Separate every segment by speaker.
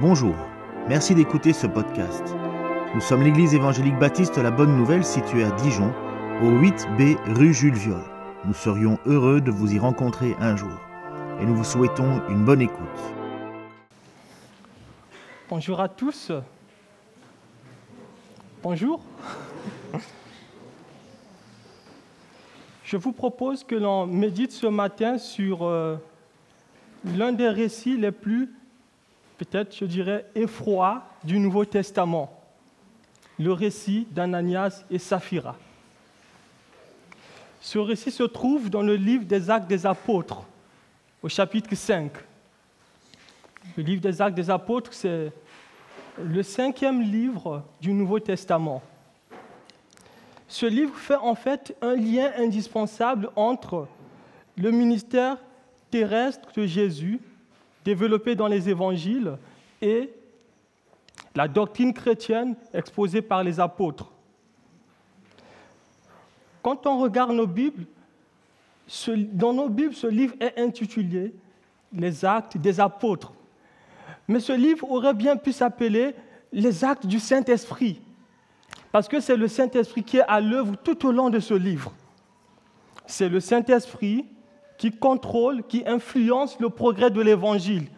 Speaker 1: Bonjour, merci d'écouter ce podcast. Nous sommes l'église évangélique baptiste La Bonne Nouvelle située à Dijon, au 8B rue Jules Viol. Nous serions heureux de vous y rencontrer un jour et nous vous souhaitons une bonne écoute.
Speaker 2: Bonjour à tous. Bonjour. Je vous propose que l'on médite ce matin sur euh, l'un des récits les plus, peut-être je dirais, effrois du Nouveau Testament, le récit d'Ananias et Saphira. Ce récit se trouve dans le livre des Actes des Apôtres, au chapitre 5. Le livre des Actes des Apôtres, c'est le cinquième livre du Nouveau Testament. Ce livre fait en fait un lien indispensable entre le ministère terrestre de Jésus, développé dans les évangiles, et la doctrine chrétienne exposée par les apôtres. Quand on regarde nos Bibles, dans nos Bibles, ce livre est intitulé Les actes des apôtres. Mais ce livre aurait bien pu s'appeler Les actes du Saint-Esprit, parce que c'est le Saint-Esprit qui est à l'œuvre tout au long de ce livre. C'est le Saint-Esprit qui contrôle, qui influence le progrès de l'Évangile.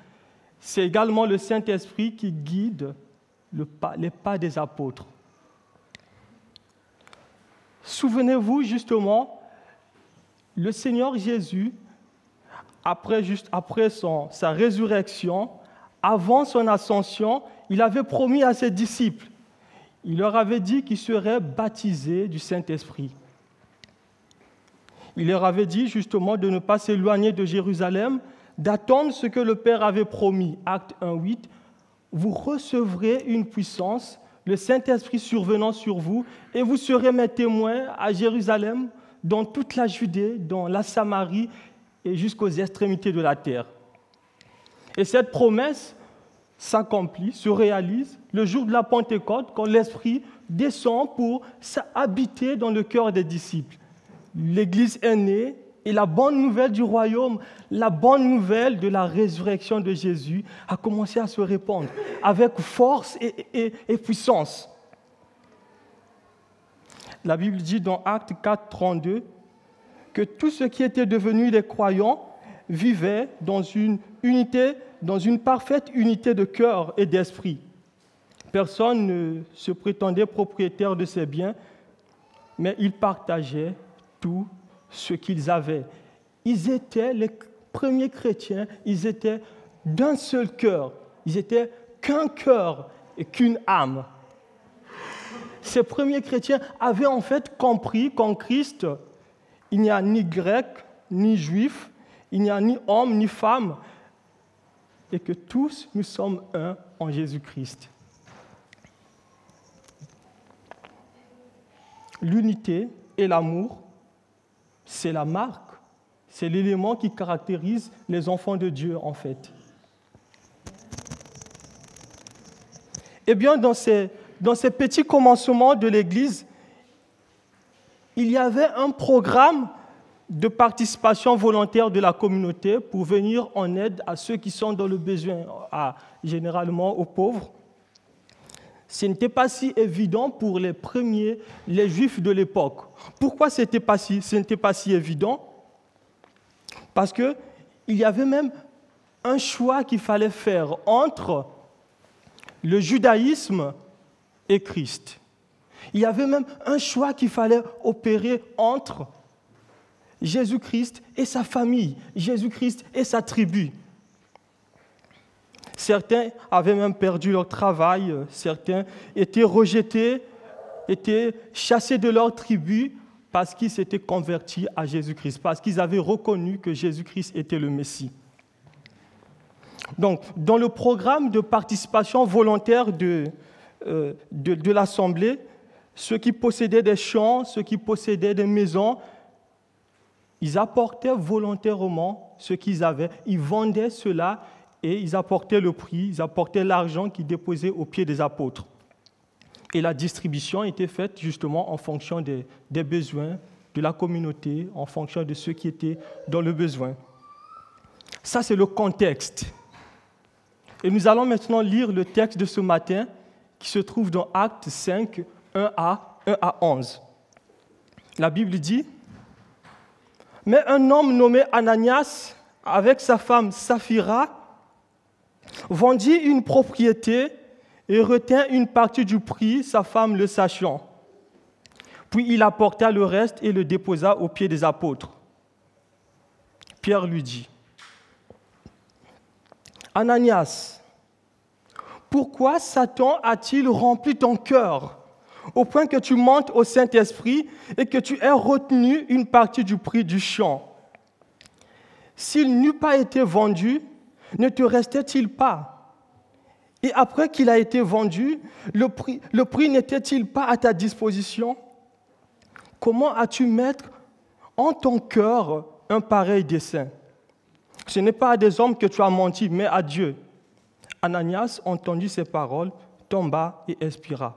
Speaker 2: C'est également le Saint-Esprit qui guide les pas des apôtres. Souvenez-vous justement, le Seigneur Jésus, après, juste après sa résurrection, avant son ascension, il avait promis à ses disciples, il leur avait dit qu'ils seraient baptisés du Saint-Esprit. Il leur avait dit justement de ne pas s'éloigner de Jérusalem, d'attendre ce que le Père avait promis. Acte 1.8, vous recevrez une puissance le Saint-Esprit survenant sur vous, et vous serez mes témoins à Jérusalem, dans toute la Judée, dans la Samarie et jusqu'aux extrémités de la terre. Et cette promesse s'accomplit, se réalise le jour de la Pentecôte, quand l'Esprit descend pour habiter dans le cœur des disciples. L'Église est née et la bonne nouvelle du royaume, la bonne nouvelle de la résurrection de Jésus a commencé à se répandre avec force et, puissance. La Bible dit dans Acte 4, 32 que tous ceux qui étaient devenus des croyants vivaient dans une unité, dans une parfaite unité de cœur et d'esprit. Personne ne se prétendait propriétaire de ses biens, mais ils partageaient tout ce qu'ils avaient. Ils étaient les premiers chrétiens, ils étaient d'un seul cœur, ils étaient qu'un cœur et qu'une âme. Ces premiers chrétiens avaient en fait compris qu'en Christ, il n'y a ni grec, ni juif, il n'y a ni homme, ni femme, et que tous nous sommes un en Jésus-Christ. L'unité et l'amour c'est la marque, c'est l'élément qui caractérise les enfants de Dieu en fait. Eh bien, dans ces, petits commencements de l'Église, il y avait un programme de participation volontaire de la communauté pour venir en aide à ceux qui sont dans le besoin, généralement aux pauvres. Ce n'était pas si évident pour les premiers, les juifs de l'époque. Pourquoi ce n'était pas, si, pas si évident? Parce qu'il y avait même un choix qu'il fallait faire entre le judaïsme et Christ. Il y avait même un choix qu'il fallait opérer entre Jésus-Christ et sa famille, Jésus-Christ et sa tribu. Certains avaient même perdu leur travail, certains étaient rejetés, étaient chassés de leur tribu parce qu'ils s'étaient convertis à Jésus-Christ, parce qu'ils avaient reconnu que Jésus-Christ était le Messie. Donc, dans le programme de participation volontaire de, euh, de l'Assemblée, ceux qui possédaient des champs, ceux qui possédaient des maisons, ils apportaient volontairement ce qu'ils avaient, ils vendaient cela et ils apportaient le prix, ils apportaient l'argent qu'ils déposaient aux pieds des apôtres. Et la distribution était faite justement en fonction des, besoins de la communauté, en fonction de ceux qui étaient dans le besoin. Ça, c'est le contexte. Et nous allons maintenant lire le texte de ce matin qui se trouve dans Actes 5, 1a, 1 à 11. La Bible dit, Mais un homme nommé Ananias, avec sa femme Saphira, vendit une propriété et retint une partie du prix, sa femme le sachant. Puis il apporta le reste et le déposa aux pieds des apôtres. Pierre lui dit, Ananias, pourquoi Satan a-t-il rempli ton cœur au point que tu montes au Saint-Esprit et que tu aies retenu une partie du prix du champ? S'il n'eût pas été vendu, ne te restait-il pas? Et après qu'il a été vendu, le prix, n'était-il pas à ta disposition? Comment as-tu mettre en ton cœur un pareil dessein? Ce n'est pas à des hommes que tu as menti, mais à Dieu. Ananias entendit ces paroles, tomba et expira.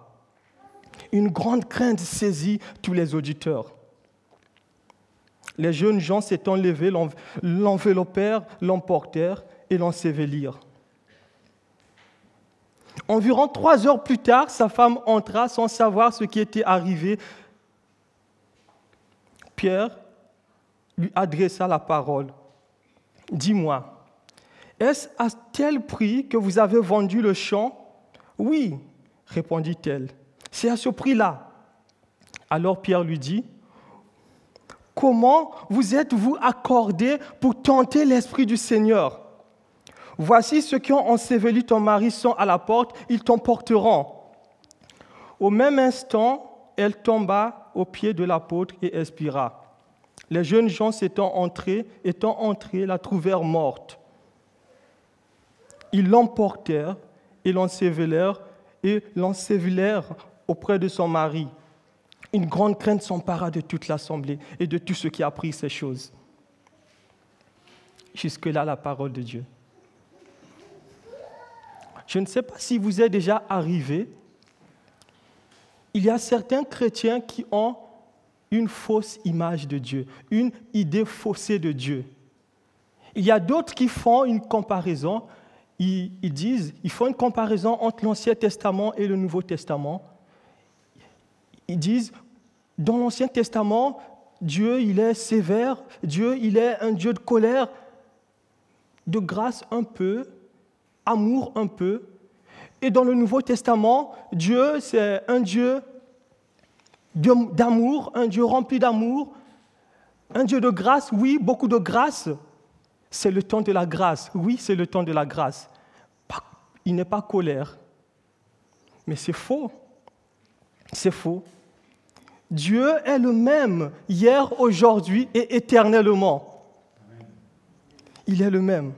Speaker 2: Une grande crainte saisit tous les auditeurs. Les jeunes gens s'étant levés, l'enveloppèrent, l'emportèrent et l'ensevelirent. Environ trois heures plus tard, sa femme entra sans savoir ce qui était arrivé Pierre lui adressa la parole. Dis-moi, est-ce à tel prix que vous avez vendu le champ? Oui, répondit-elle. C'est à ce prix-là. Alors Pierre lui dit, Comment vous êtes-vous accordé pour tenter l'Esprit du Seigneur? Voici ceux qui ont enseveli ton mari sont à la porte, ils t'emporteront. Au même instant, elle tomba aux pieds de l'apôtre et expira. Les jeunes gens s'étant entrés, étant entrés, la trouvèrent morte. Ils l'emportèrent et l'ensevelèrent et l'ensevelèrent auprès de son mari. Une grande crainte s'empara de toute l'assemblée et de tout ceux qui apprit ces choses. Jusque-là, la parole de Dieu. Je ne sais pas si vous êtes déjà arrivé il y a certains chrétiens qui ont une fausse image de Dieu, une idée faussée de Dieu. Il y a d'autres qui font une comparaison, ils, disent, ils font une comparaison entre l'Ancien Testament et le Nouveau Testament. Ils disent, dans l'Ancien Testament, Dieu, il est sévère, Dieu, il est un Dieu de colère, de grâce un peu, amour un peu, et dans le Nouveau Testament, Dieu, c'est un Dieu d'amour, un Dieu rempli d'amour, un Dieu de grâce, oui, beaucoup de grâce. C'est le temps de la grâce, oui, c'est le temps de la grâce. Il n'est pas colère. Mais c'est faux. C'est faux. Dieu est le même hier, aujourd'hui et éternellement. Il est le même.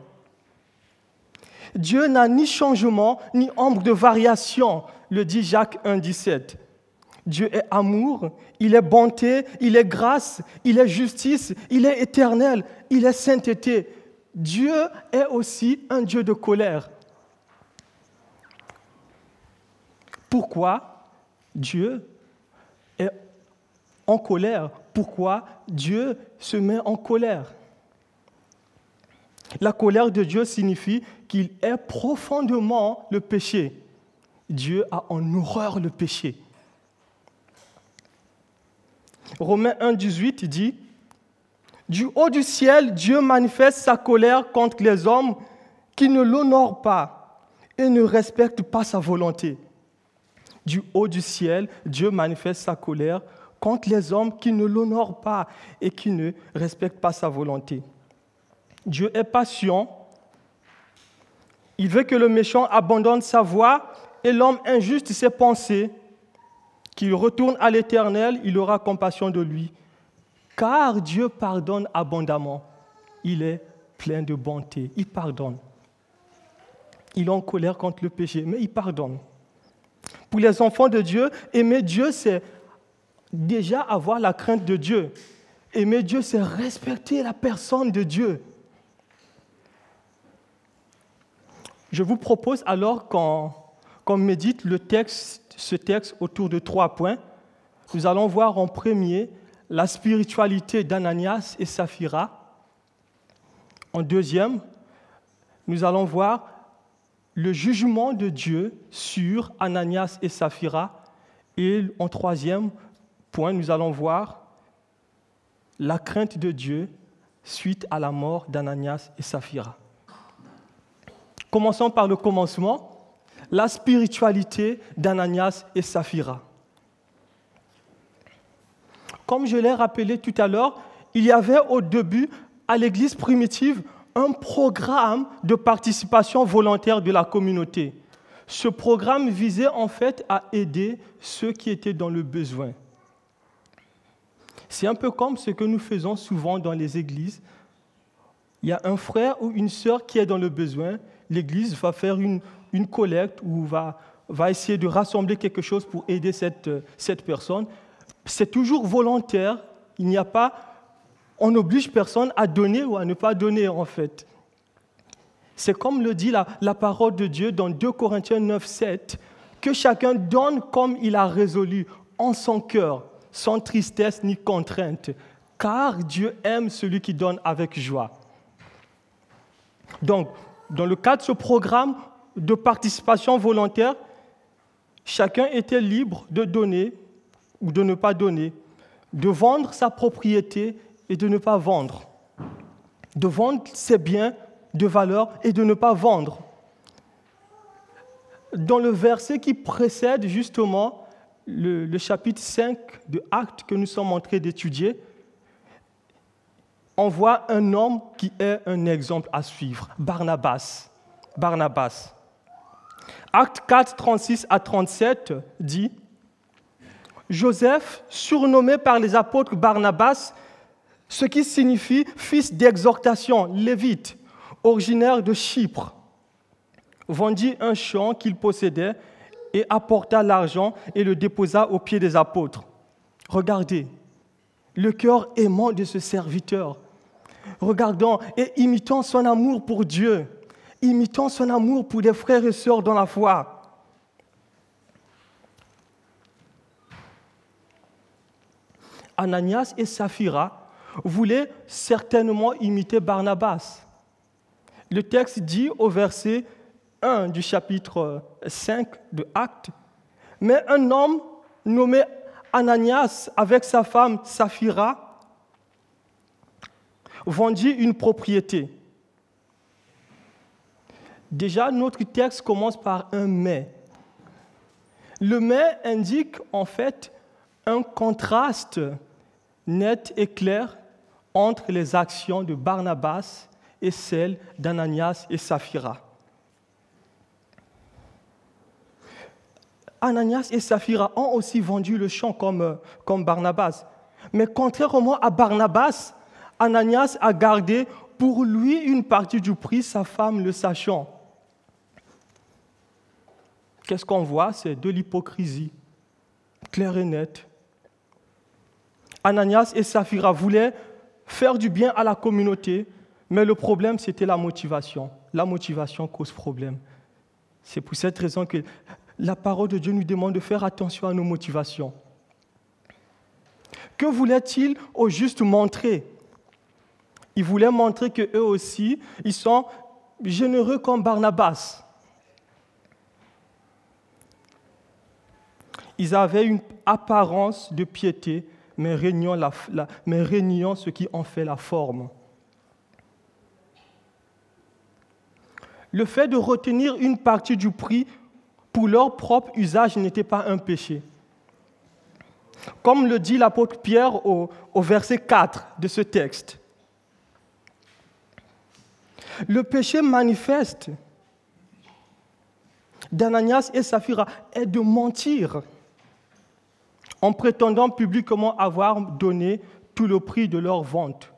Speaker 2: Dieu n'a ni changement, ni ombre de variation, le dit Jacques 1, 17. Dieu est amour, il est bonté, il est grâce, il est justice, il est éternel, il est sainteté. Dieu est aussi un Dieu de colère. Pourquoi Dieu est en colère? Pourquoi Dieu se met en colère? La colère de Dieu signifie qu'il est profondément le péché. Dieu a en horreur le péché. Romains 1, 18 dit, Du haut du ciel, Dieu manifeste sa colère contre les hommes qui ne l'honorent pas et ne respectent pas sa volonté. Du haut du ciel, Dieu manifeste sa colère contre les hommes qui ne l'honorent pas et qui ne respectent pas sa volonté. Dieu est patient il veut que le méchant abandonne sa voie et l'homme injuste ses pensées. Qu'il retourne à l'Éternel, il aura compassion de lui. Car Dieu pardonne abondamment. Il est plein de bonté. Il pardonne. Il est en colère contre le péché, mais il pardonne. Pour les enfants de Dieu, aimer Dieu, c'est déjà avoir la crainte de Dieu. Aimer Dieu, c'est respecter la personne de Dieu. Je vous propose alors qu'on médite ce texte autour de trois points. Nous allons voir en premier la spiritualité d'Ananias et Saphira. En deuxième, nous allons voir le jugement de Dieu sur Ananias et Saphira. Et en troisième point, nous allons voir la crainte de Dieu suite à la mort d'Ananias et Saphira. Commençons par le commencement, la spiritualité d'Ananias et Saphira. Comme je l'ai rappelé tout à l'heure, il y avait au début, à l'église primitive, un programme de participation volontaire de la communauté. Ce programme visait en fait à aider ceux qui étaient dans le besoin. C'est un peu comme ce que nous faisons souvent dans les églises. Il y a un frère ou une sœur qui est dans le besoin, l'église va faire une, collecte ou va, va essayer de rassembler quelque chose pour aider cette, cette personne. C'est toujours volontaire, il n'y a pas on n'oblige personne à donner ou à ne pas donner en fait. C'est comme le dit la, la, parole de Dieu dans 2 Corinthiens 9, 7, que chacun donne comme il a résolu en son cœur, sans tristesse ni contrainte, car Dieu aime celui qui donne avec joie. Donc, dans le cadre de ce programme de participation volontaire, chacun était libre de donner ou de ne pas donner, de vendre sa propriété et de ne pas vendre. De vendre ses biens de valeur et de ne pas vendre. Dans le verset qui précède justement le, chapitre 5 de Actes que nous sommes en train d'étudier, on voit un homme qui est un exemple à suivre, Barnabas. Barnabas. Acte 4, 36 à 37 dit Joseph, surnommé par les apôtres Barnabas, ce qui signifie fils d'exhortation, lévite, originaire de Chypre, vendit un champ qu'il possédait et apporta l'argent et le déposa aux pieds des apôtres. Regardez, le cœur aimant de ce serviteur, regardant et imitant son amour pour Dieu, imitant son amour pour les frères et sœurs dans la foi. Ananias et Saphira voulait certainement imiter Barnabas. Le texte dit au verset 1 du chapitre 5 de Actes, mais un homme nommé Ananias avec sa femme Saphira vendit une propriété. Déjà, notre texte commence par un mais. Le mais indique en fait un contraste net et clair entre les actions de Barnabas et celles d'Ananias et Saphira. Ananias et Saphira ont aussi vendu le champ comme, comme Barnabas. Mais contrairement à Barnabas, Ananias a gardé pour lui une partie du prix, sa femme le sachant. Qu'est-ce qu'on voit? C'est de l'hypocrisie, claire et nette. Ananias et Saphira voulaient faire du bien à la communauté, mais le problème, c'était la motivation. La motivation cause problème. C'est pour cette raison que la parole de Dieu nous demande de faire attention à nos motivations. Que voulait-il au juste montrer? Il voulait montrer qu'eux aussi, ils sont généreux comme Barnabas. Ils avaient une apparence de piété, mais régnant, la, mais régnant ce qui en fait la forme. Le fait de retenir une partie du prix pour leur propre usage n'était pas un péché. Comme le dit l'apôtre Pierre au, au verset 4 de ce texte. Le péché manifeste d'Ananias et Saphira est de mentir en prétendant publiquement avoir donné tout le prix de leur vente.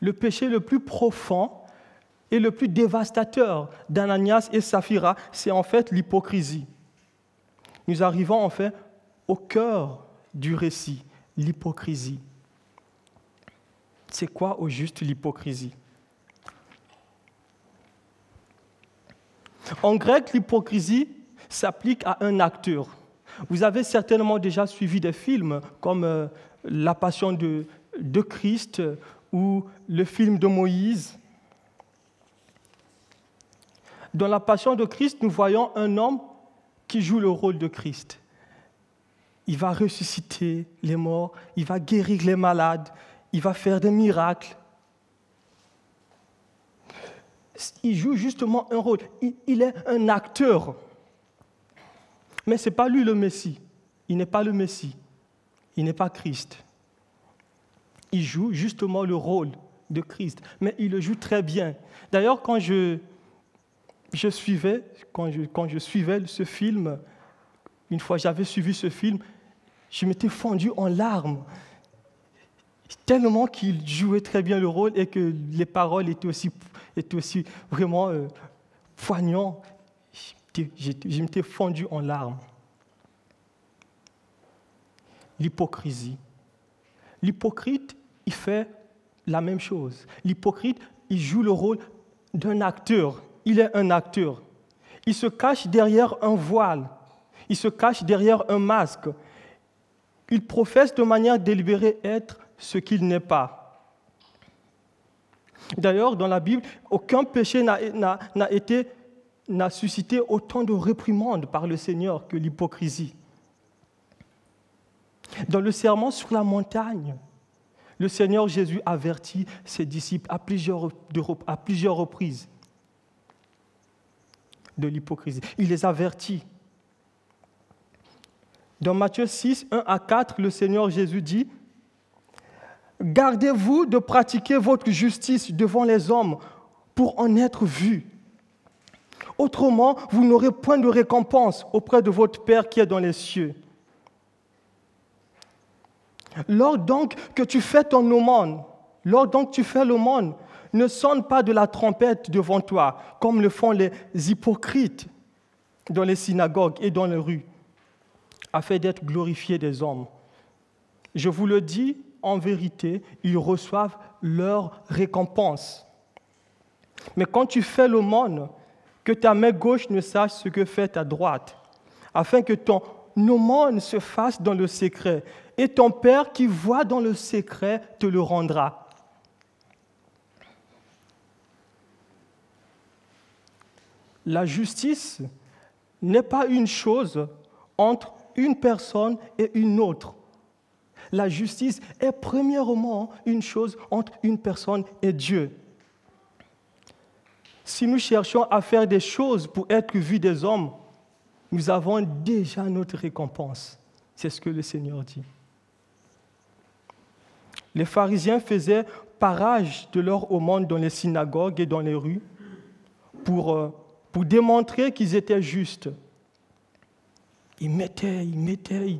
Speaker 2: Le péché le plus profond et le plus dévastateur d'Ananias et Saphira, c'est en fait l'hypocrisie. Nous arrivons en fait au cœur du récit, l'hypocrisie. C'est quoi au juste l'hypocrisie? En grec, l'hypocrisie s'applique à un acteur. Vous avez certainement déjà suivi des films comme euh, La Passion de, Christ ou le film de Moïse. Dans la Passion de Christ, nous voyons un homme qui joue le rôle de Christ. Il va ressusciter les morts, il va guérir les malades, il va faire des miracles. Il joue justement un rôle. Il, est un acteur. Mais ce n'est pas lui le Messie. Il n'est pas le Messie. Il n'est pas Christ. Il joue justement le rôle de Christ. Mais il le joue très bien. D'ailleurs, quand je, je suivais, quand je, quand je suivais ce film, une fois j'avais suivi ce film, je m'étais fondu en larmes tellement qu'il jouait très bien le rôle et que les paroles étaient aussi, étaient aussi vraiment euh, poignantes. Je m'étais fondu en larmes. L'hypocrisie. L'hypocrite, il fait la même chose. L'hypocrite, il joue le rôle d'un acteur. Il est un acteur. Il se cache derrière un voile. Il se cache derrière un masque. Il professe de manière délibérée être ce qu'il n'est pas. D'ailleurs, dans la Bible, aucun péché n'a suscité autant de réprimandes par le Seigneur que l'hypocrisie. Dans le serment sur la montagne, le Seigneur Jésus avertit ses disciples à plusieurs, à plusieurs reprises de l'hypocrisie. Il les avertit. Dans Matthieu 6, 1 à 4, le Seigneur Jésus dit, Gardez-vous de pratiquer votre justice devant les hommes pour en être vu. Autrement, vous n'aurez point de récompense auprès de votre Père qui est dans les cieux. Lors donc que tu fais ton aumône, lors donc que tu fais l'aumône, ne sonne pas de la trompette devant toi, comme le font les hypocrites dans les synagogues et dans les rues, afin d'être glorifiés des hommes. Je vous le dis, en vérité, ils reçoivent leur récompense. Mais quand tu fais l'aumône, que ta main gauche ne sache ce que fait ta droite, afin que ton aumône se fasse dans le secret, et ton Père qui voit dans le secret te le rendra. La justice n'est pas une chose entre une personne et une autre la justice est premièrement une chose entre une personne et Dieu. Si nous cherchons à faire des choses pour être vus des hommes, nous avons déjà notre récompense. C'est ce que le Seigneur dit. Les pharisiens faisaient parage de leur aumône dans les synagogues et dans les rues pour, euh, pour démontrer qu'ils étaient justes. Ils mettaient, ils mettaient,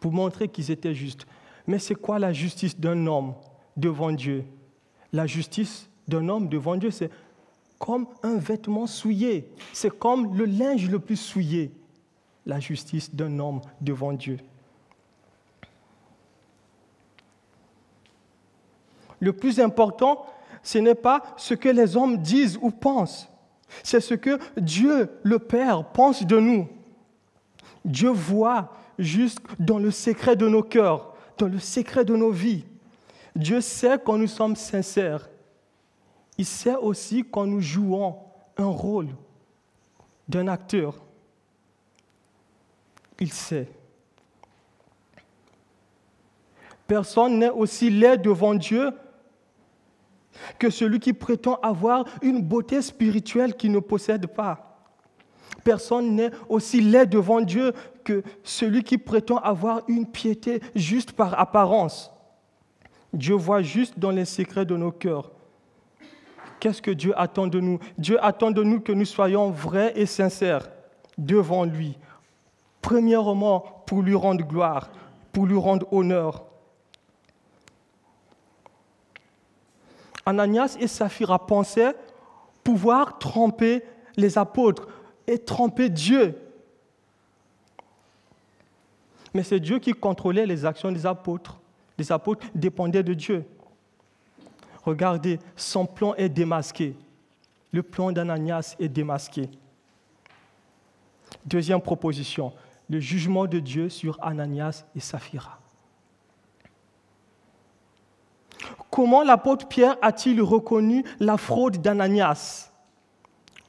Speaker 2: pour montrer qu'ils étaient justes. Mais c'est quoi la justice d'un homme devant Dieu? La justice d'un homme devant Dieu, c'est comme un vêtement souillé. C'est comme le linge le plus souillé. La justice d'un homme devant Dieu. Le plus important, ce n'est pas ce que les hommes disent ou pensent. C'est ce que Dieu, le Père, pense de nous. Dieu voit juste dans le secret de nos cœurs, dans le secret de nos vies. Dieu sait quand nous sommes sincères. Il sait aussi quand nous jouons un rôle d'un acteur. Il sait. Personne n'est aussi laid devant Dieu que celui qui prétend avoir une beauté spirituelle qu'il ne possède pas. Personne n'est aussi laid devant Dieu que celui qui prétend avoir une piété juste par apparence. Dieu voit juste dans les secrets de nos cœurs. Qu'est-ce que Dieu attend de nous? Dieu attend de nous que nous soyons vrais et sincères devant lui. Premièrement, pour lui rendre gloire, pour lui rendre honneur. Ananias et Saphira pensaient pouvoir tromper les apôtres et tromper Dieu mais c'est Dieu qui contrôlait les actions des apôtres. Les apôtres dépendaient de Dieu. Regardez, son plan est démasqué. Le plan d'Ananias est démasqué. Deuxième proposition, le jugement de Dieu sur Ananias et Saphira. comment l'apôtre Pierre a-t-il reconnu la fraude d'Ananias?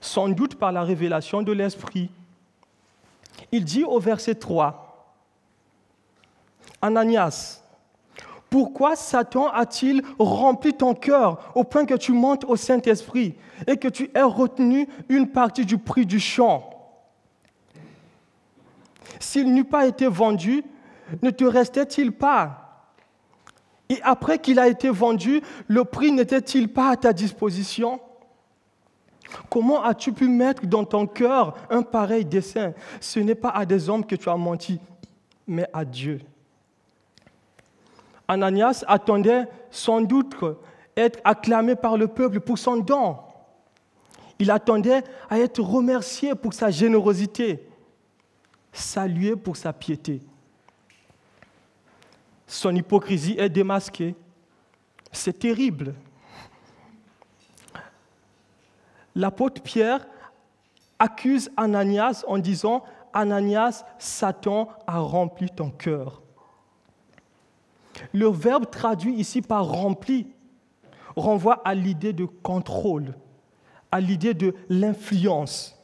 Speaker 2: Sans doute par la révélation de l'Esprit. Il dit au verset 3, Ananias, pourquoi Satan a-t-il rempli ton cœur au point que tu montes au Saint-Esprit et que tu aies retenu une partie du prix du champ? S'il n'eût pas été vendu, ne te restait-il pas? Et après qu'il a été vendu, le prix n'était-il pas à ta disposition? Comment as-tu pu mettre dans ton cœur un pareil dessein? Ce n'est pas à des hommes que tu as menti, mais à Dieu. Ananias attendait sans doute être acclamé par le peuple pour son don. Il attendait à être remercié pour sa générosité, salué pour sa piété. Son hypocrisie est démasquée. C'est terrible. L'apôtre Pierre accuse Ananias en disant, Ananias, Satan a rempli ton cœur. Le verbe traduit ici par rempli renvoie à l'idée de contrôle, à l'idée de l'influence.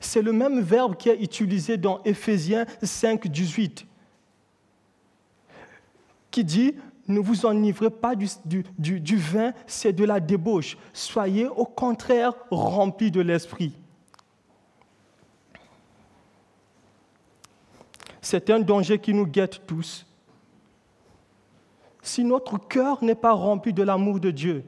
Speaker 2: C'est le même verbe qui est utilisé dans Éphésiens 5, 18, qui dit ne vous enivrez pas du, vin, c'est de la débauche. Soyez au contraire remplis de l'esprit. C'est un danger qui nous guette tous. Si notre cœur n'est pas rempli de l'amour de Dieu,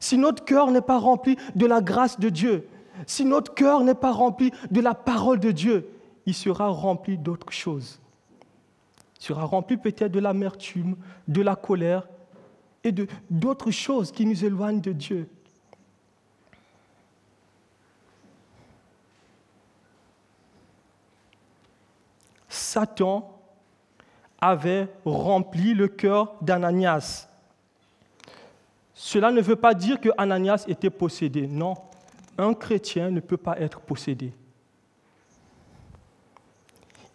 Speaker 2: si notre cœur n'est pas rempli de la grâce de Dieu, si notre cœur n'est pas rempli de la parole de Dieu, il sera rempli d'autres choses. Sera rempli peut-être de l'amertume, de la colère et d'autres choses qui nous éloignent de Dieu. Satan avait rempli le cœur d'Ananias. Cela ne veut pas dire que Ananias était possédé. Non, un chrétien ne peut pas être possédé.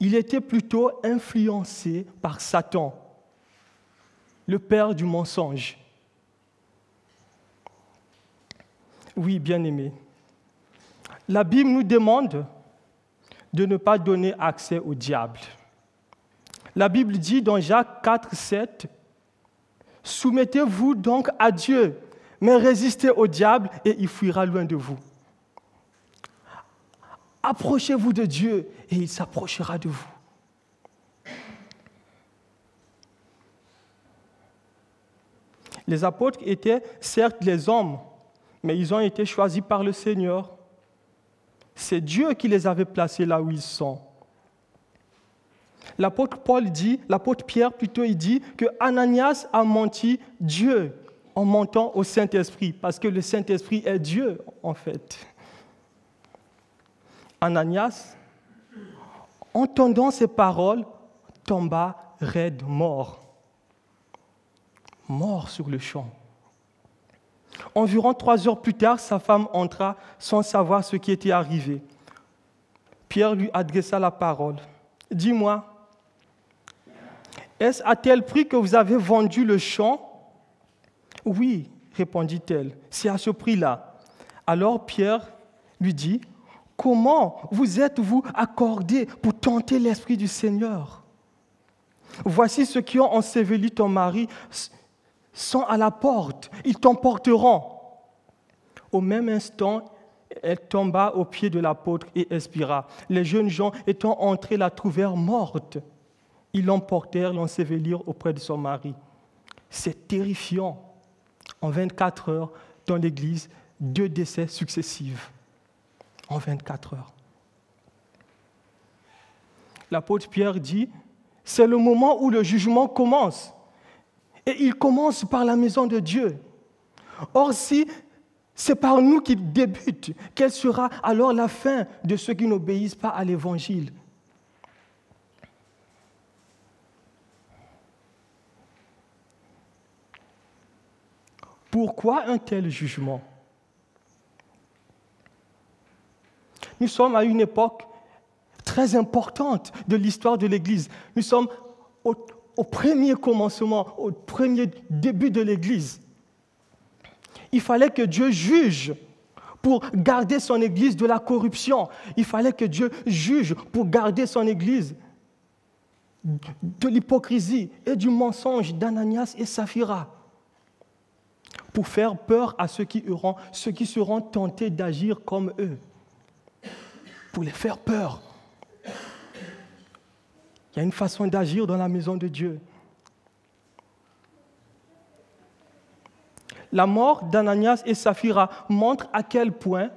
Speaker 2: Il était plutôt influencé par Satan, le père du mensonge. Oui, bien aimé. La Bible nous demande de ne pas donner accès au diable. La Bible dit dans Jacques 4, 7, Soumettez-vous donc à Dieu, mais résistez au diable et il fuira loin de vous. Approchez-vous de Dieu et il s'approchera de vous. Les apôtres étaient certes les hommes, mais ils ont été choisis par le Seigneur. C'est Dieu qui les avait placés là où ils sont. L'apôtre Paul dit, l'apôtre Pierre plutôt, il dit que Ananias a menti Dieu en mentant au Saint-Esprit, parce que le Saint-Esprit est Dieu en fait. Ananias, entendant ces paroles, tomba raide mort, mort sur le champ. Environ trois heures plus tard, sa femme entra sans savoir ce qui était arrivé. Pierre lui adressa la parole. Dis-moi, est-ce à tel prix que vous avez vendu le champ? Oui, répondit-elle, c'est à ce prix-là. Alors Pierre lui dit, comment vous êtes-vous accordé pour tenter l'Esprit du Seigneur? Voici ceux qui ont enseveli ton mari sont à la porte, ils t'emporteront. Au même instant, elle tomba aux pieds de l'apôtre et expira. Les jeunes gens étant entrés la trouvèrent morte. Ils l'emportèrent, l'ensevelirent auprès de son mari. C'est terrifiant. En 24 heures, dans l'Église, deux décès successifs. En 24 heures. L'apôtre Pierre dit, c'est le moment où le jugement commence. Et il commence par la maison de Dieu. Or, si c'est par nous qu'il débute, quelle sera alors la fin de ceux qui n'obéissent pas à l'Évangile? Pourquoi un tel jugement? Nous sommes à une époque très importante de l'histoire de l'Église. Nous sommes au premier commencement, au premier début de l'Église. Il fallait que Dieu juge pour garder son Église de la corruption. Il fallait que Dieu juge pour garder son Église de l'hypocrisie et du mensonge d'Ananias et Saphira, pour faire peur à ceux qui, ceux qui seront tentés d'agir comme eux, pour les faire peur. Il y a une façon d'agir dans la maison de Dieu. La mort d'Ananias et Saphira montre à quel point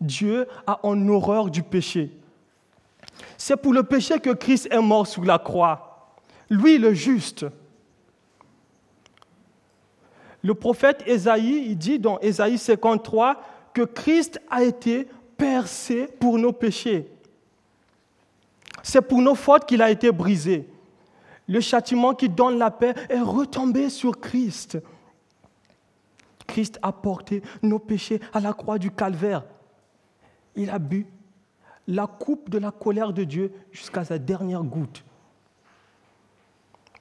Speaker 2: Dieu a en horreur du péché. C'est pour le péché que Christ est mort sous la croix. Lui, le juste. Le prophète Ésaïe, il dit dans Ésaïe 53 que Christ a été percé pour nos péchés. C'est pour nos fautes qu'il a été brisé. Le châtiment qui donne la paix est retombé sur Christ. Christ a porté nos péchés à la croix du calvaire. Il a bu la coupe de la colère de Dieu jusqu'à sa dernière goutte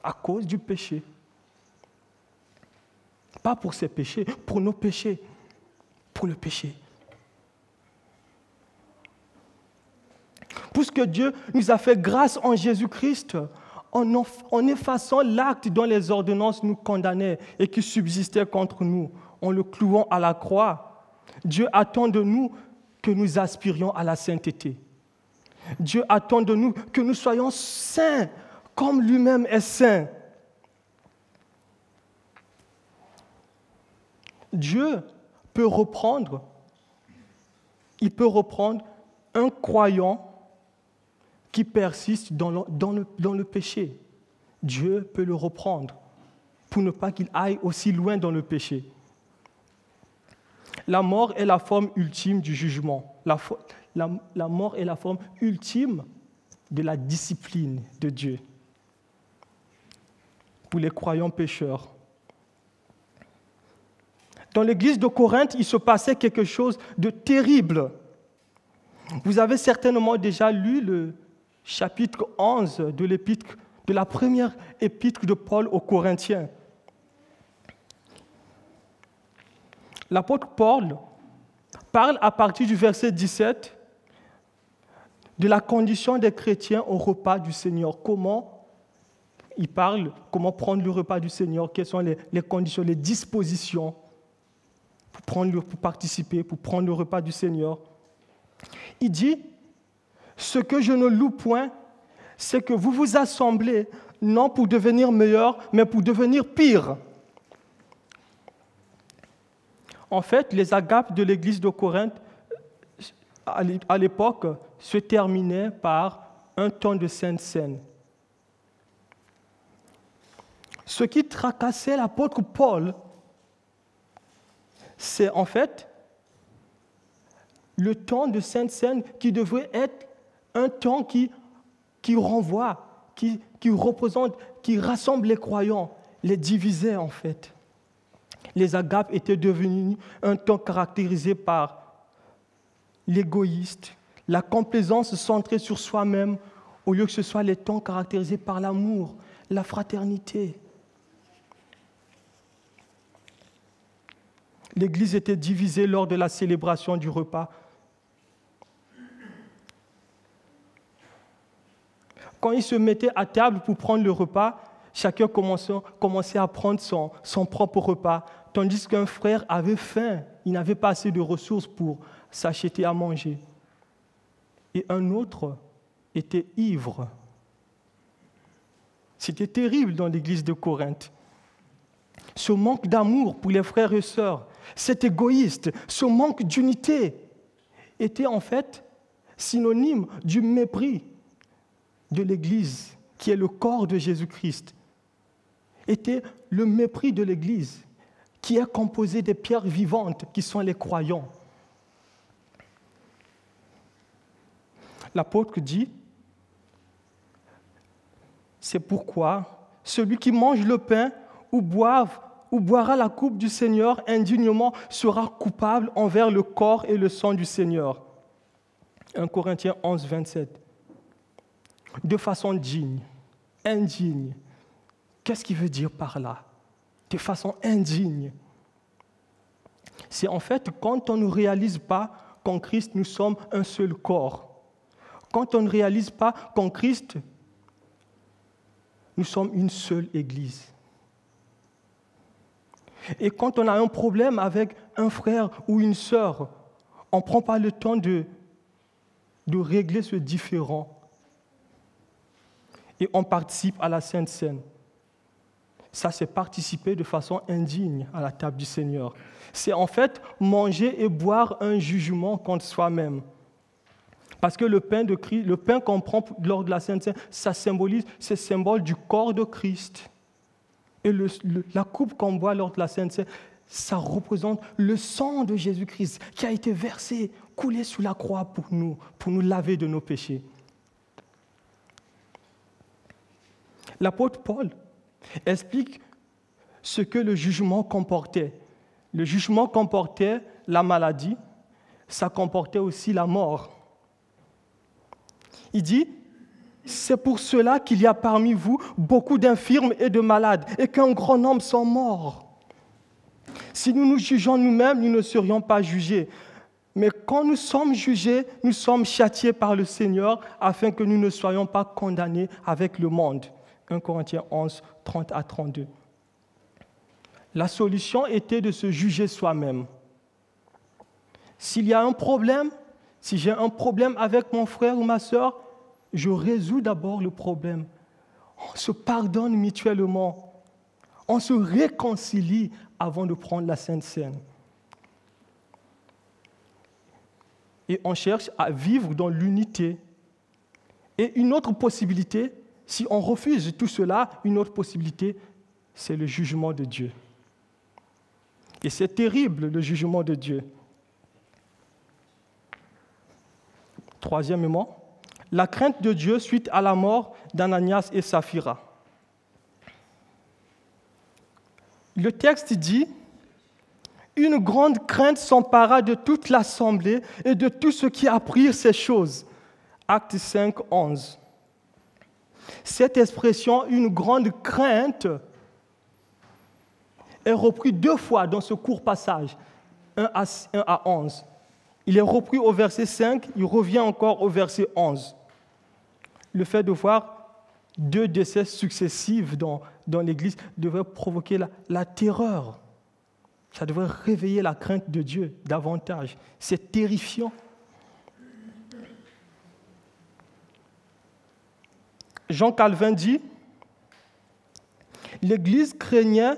Speaker 2: à cause du péché. Pas pour ses péchés, pour nos péchés, pour le péché. Puisque Dieu nous a fait grâce en Jésus-Christ, en, effaçant l'acte dont les ordonnances nous condamnaient et qui subsistait contre nous, en le clouant à la croix, Dieu attend de nous que nous aspirions à la sainteté. Dieu attend de nous que nous soyons saints comme lui-même est saint. Dieu peut reprendre, il peut reprendre un croyant qui persiste dans le, péché. Dieu peut le reprendre pour ne pas qu'il aille aussi loin dans le péché. La mort est la forme ultime du jugement. La, mort est la forme ultime de la discipline de Dieu pour les croyants pécheurs. Dans l'église de Corinthe, il se passait quelque chose de terrible. Vous avez certainement déjà lu le chapitre 11 de l'épître de la première épître de Paul aux Corinthiens. L'apôtre Paul parle à partir du verset 17 de la condition des chrétiens au repas du Seigneur. Comment il parle, comment prendre le repas du Seigneur, quelles sont les, conditions, les dispositions pour, prendre, pour participer, pour prendre le repas du Seigneur. Il dit, ce que je ne loue point, c'est que vous vous assemblez non pour devenir meilleur, mais pour devenir pire. En fait, les agapes de l'église de Corinthe, à l'époque, se terminaient par un temps de sainte scène. Ce qui tracassait l'apôtre Paul, c'est en fait le temps de sainte scène qui devrait être un temps qui, qui renvoie, qui, qui représente, qui rassemble les croyants, les divisait en fait les agapes étaient devenus un temps caractérisé par l'égoïste, la complaisance centrée sur soi-même, au lieu que ce soit les temps caractérisés par l'amour, la fraternité. L'Église était divisée lors de la célébration du repas. Quand ils se mettaient à table pour prendre le repas, chacun commençait, à prendre son, propre repas, tandis qu'un frère avait faim, il n'avait pas assez de ressources pour s'acheter à manger. Et un autre était ivre. C'était terrible dans l'église de Corinthe. Ce manque d'amour pour les frères et sœurs, cet égoïste, ce manque d'unité était en fait synonyme du mépris de l'église qui est le corps de Jésus-Christ. Était le mépris de l'église qui est composé des pierres vivantes qui sont les croyants. L'apôtre dit, c'est pourquoi celui qui mange le pain ou, boive, ou boira la coupe du Seigneur indignement sera coupable envers le corps et le sang du Seigneur. 1 Corinthiens 11, 27. De façon digne, indigne. Qu'est-ce qu'il veut dire par là? De façon indigne. C'est en fait quand on ne réalise pas qu'en Christ nous sommes un seul corps. Quand on ne réalise pas qu'en Christ nous sommes une seule Église. Et quand on a un problème avec un frère ou une sœur, on ne prend pas le temps de, de régler ce différent. Et on participe à la Sainte Seine. Ça, c'est participer de façon indigne à la table du Seigneur. C'est en fait manger et boire un jugement contre soi-même. Parce que le pain, de Christ, le pain qu'on prend lors de la Sainte Seine, ça symbolise, c'est symbole du corps de Christ. Et la coupe qu'on boit lors de la Sainte Seine, ça représente le sang de Jésus-Christ qui a été versé, coulé sous la croix pour nous, pour nous laver de nos péchés. L'apôtre Paul explique ce que le jugement comportait. Le jugement comportait la maladie, ça comportait aussi la mort. Il dit, c'est pour cela qu'il y a parmi vous beaucoup d'infirmes et de malades, et qu'un grand nombre sont morts. Si nous nous jugeons nous-mêmes, nous ne serions pas jugés. Mais quand nous sommes jugés, nous sommes châtiés par le Seigneur afin que nous ne soyons pas condamnés avec le monde. 1 Corinthiens 11, 30 à 32. La solution était de se juger soi-même. S'il y a un problème, si j'ai un problème avec mon frère ou ma soeur, je résous d'abord le problème. On se pardonne mutuellement. On se réconcilie avant de prendre la Sainte Seine. Et on cherche à vivre dans l'unité. Et une autre possibilité, si on refuse tout cela, une autre possibilité, c'est le jugement de Dieu. Et c'est terrible, le jugement de Dieu. Troisièmement, la crainte de Dieu suite à la mort d'Ananias et Saphira. Le texte dit, une grande crainte s'empara de toute l'assemblée et de tous ceux qui apprirent ces choses. Acte 5, 11. Cette expression, une grande crainte, est reprise deux fois dans ce court passage, 1 à, 1 à 11. Il est repris au verset 5, il revient encore au verset 11 le fait de voir deux décès successifs dans, dans l'Église devrait provoquer la, la terreur. Ça devrait réveiller la crainte de Dieu davantage. C'est terrifiant. Jean Calvin dit, l'Église craignait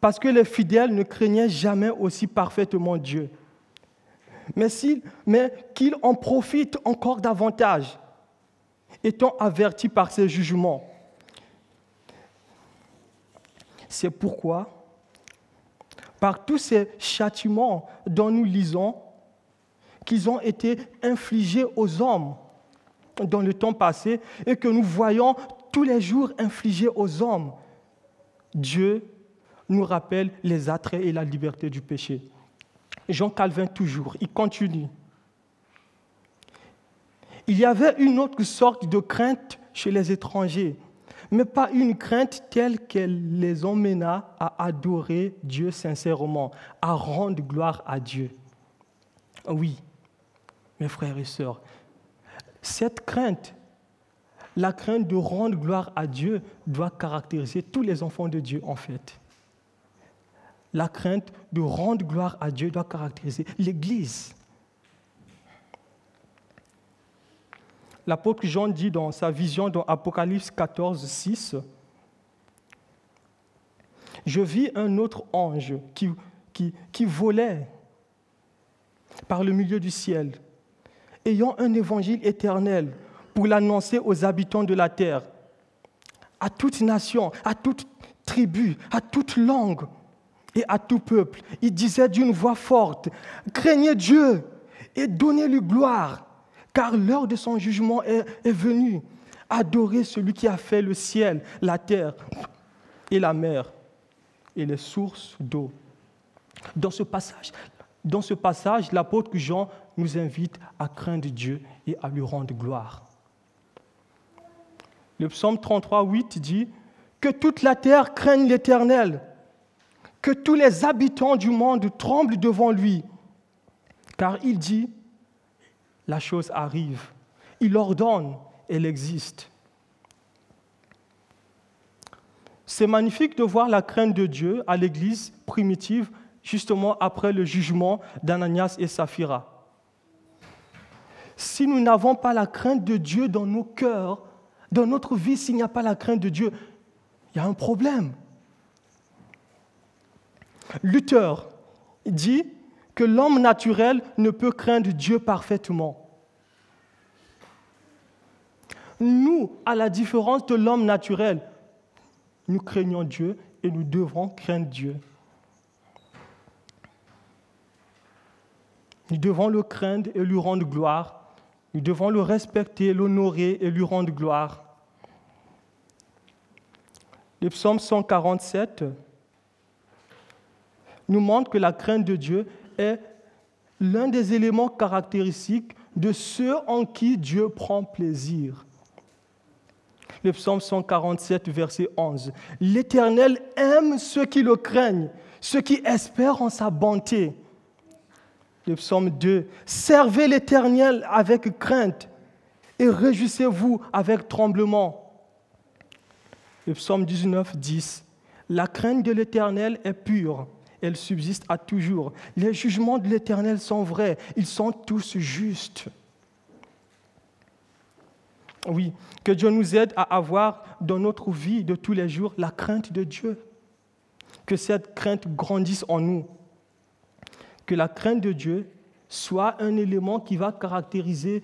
Speaker 2: parce que les fidèles ne craignaient jamais aussi parfaitement Dieu, mais, qu'ils en profitent encore davantage étant avertis par ces jugements. C'est pourquoi, par tous ces châtiments dont nous lisons, qu'ils ont été infligés aux hommes dans le temps passé et que nous voyons tous les jours infligés aux hommes, Dieu nous rappelle les attraits et la liberté du péché. Jean Calvin toujours, il continue il y avait une autre sorte de crainte chez les étrangers, mais pas une crainte telle qu'elle les emmena à adorer Dieu sincèrement, à rendre gloire à Dieu. Oui, mes frères et sœurs, cette crainte, la crainte de rendre gloire à Dieu, doit caractériser tous les enfants de Dieu en fait. La crainte de rendre gloire à Dieu doit caractériser l'Église. l'apôtre Jean dit dans sa vision dans Apocalypse 14, 6, Je vis un autre ange qui, qui, qui volait par le milieu du ciel, ayant un évangile éternel pour l'annoncer aux habitants de la terre, à toute nation, à toute tribu, à toute langue et à tout peuple. Il disait d'une voix forte, craignez Dieu et donnez-lui gloire car l'heure de son jugement est, venue. Adorez celui qui a fait le ciel, la terre et la mer et les sources d'eau. Dans ce passage, dans ce passage, l'apôtre Jean nous invite à craindre Dieu et à lui rendre gloire. Le psaume 33, 8 dit Que toute la terre craigne l'Éternel, que tous les habitants du monde tremblent devant lui, car il dit La chose arrive, il ordonne, elle existe. C'est magnifique de voir la crainte de Dieu à l'Église primitive, justement après le jugement d'Ananias et Saphira. Si nous n'avons pas la crainte de Dieu dans nos cœurs, dans notre vie, s'il n'y a pas la crainte de Dieu, il y a un problème. Luther dit que l'homme naturel ne peut craindre Dieu parfaitement. Nous, à la différence de l'homme naturel, nous craignons Dieu et nous devons craindre Dieu. Nous devons le craindre et lui rendre gloire. Nous devons le respecter, l'honorer et lui rendre gloire. Le psaume 147 nous montre que la crainte de Dieu est l'un des éléments caractéristiques de ceux en qui Dieu prend plaisir le psaume 147, verset 11. L'Éternel aime ceux qui le craignent, ceux qui espèrent en sa bonté. Le psaume 2. Servez l'Éternel avec crainte et réjouissez-vous avec tremblement. Le psaume 19, 10. La crainte de l'Éternel est pure, elle subsiste à toujours. Les jugements de l'Éternel sont vrais, ils sont tous justes. Oui, que Dieu nous aide à avoir dans notre vie de tous les jours la crainte de Dieu. Que cette crainte grandisse en nous. Que la crainte de Dieu soit un élément qui va caractériser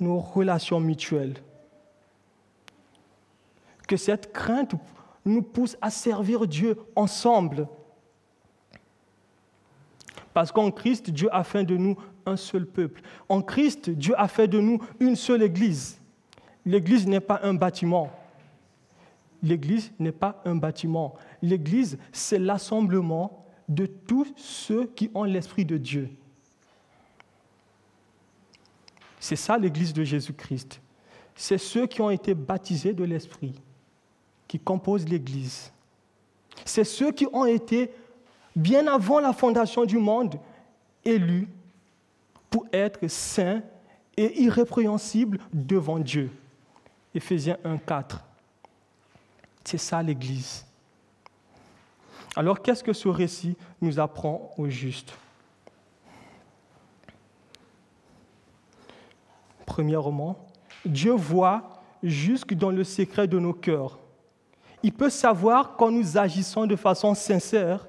Speaker 2: nos relations mutuelles. Que cette crainte nous pousse à servir Dieu ensemble. Parce qu'en Christ, Dieu a fait de nous un seul peuple. En Christ, Dieu a fait de nous une seule Église. L'Église n'est pas un bâtiment. L'Église n'est pas un bâtiment. L'Église, c'est l'assemblement de tous ceux qui ont l'Esprit de Dieu. C'est ça l'Église de Jésus-Christ. C'est ceux qui ont été baptisés de l'Esprit qui composent l'Église. C'est ceux qui ont été, bien avant la fondation du monde, élus pour être saints et irrépréhensibles devant Dieu. Éphésiens 1, 4. C'est ça l'Église. Alors qu'est-ce que ce récit nous apprend au juste? Premièrement, Dieu voit jusque dans le secret de nos cœurs. Il peut savoir quand nous agissons de façon sincère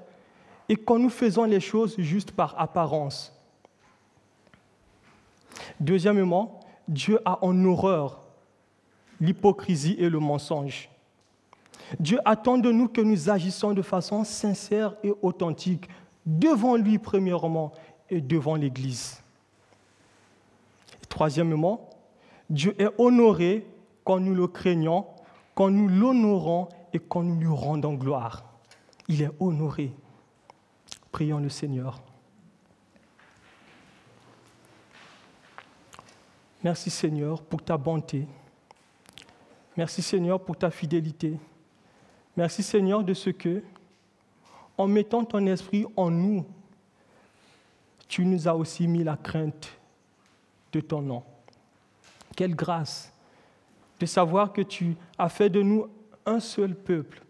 Speaker 2: et quand nous faisons les choses juste par apparence. Deuxièmement, Dieu a en horreur l'hypocrisie et le mensonge. Dieu attend de nous que nous agissons de façon sincère et authentique devant lui premièrement et devant l'Église. Troisièmement, Dieu est honoré quand nous le craignons, quand nous l'honorons et quand nous lui rendons gloire. Il est honoré. Prions le Seigneur. Merci Seigneur pour ta bonté. Merci Seigneur pour ta fidélité. Merci Seigneur de ce que, en mettant ton esprit en nous, tu nous as aussi mis la crainte de ton nom. Quelle grâce de savoir que tu as fait de nous un seul peuple.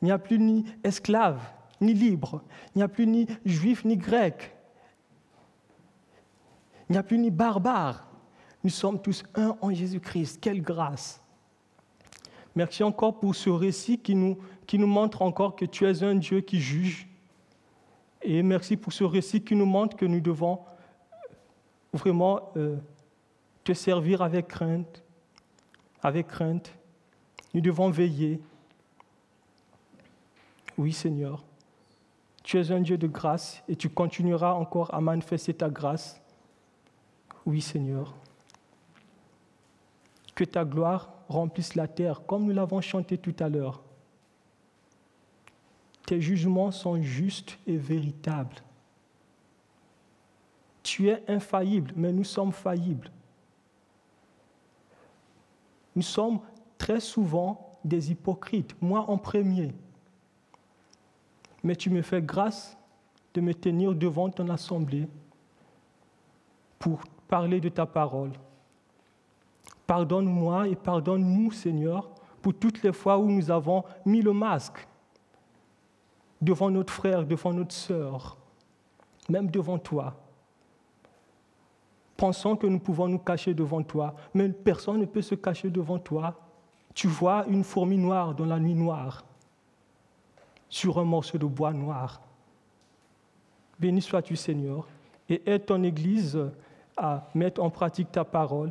Speaker 2: Il n'y a plus ni esclave, ni libre. Il n'y a plus ni juif, ni grec. Il n'y a plus ni barbare. Nous sommes tous un en Jésus-Christ. Quelle grâce. Merci encore pour ce récit qui nous, qui nous montre encore que tu es un Dieu qui juge. Et merci pour ce récit qui nous montre que nous devons vraiment euh, te servir avec crainte. Avec crainte. Nous devons veiller. Oui, Seigneur. Tu es un Dieu de grâce et tu continueras encore à manifester ta grâce. Oui, Seigneur que ta gloire remplisse la terre, comme nous l'avons chanté tout à l'heure. Tes jugements sont justes et véritables. Tu es infaillible, mais nous sommes faillibles. Nous sommes très souvent des hypocrites, moi en premier. Mais tu me fais grâce de me tenir devant ton assemblée pour parler de ta parole. Pardonne-moi et pardonne-nous, Seigneur, pour toutes les fois où nous avons mis le masque devant notre frère, devant notre sœur, même devant toi. Pensons que nous pouvons nous cacher devant toi, mais personne ne peut se cacher devant toi. Tu vois une fourmi noire dans la nuit noire, sur un morceau de bois noir. Béni sois-tu, Seigneur, et aide ton Église à mettre en pratique ta parole.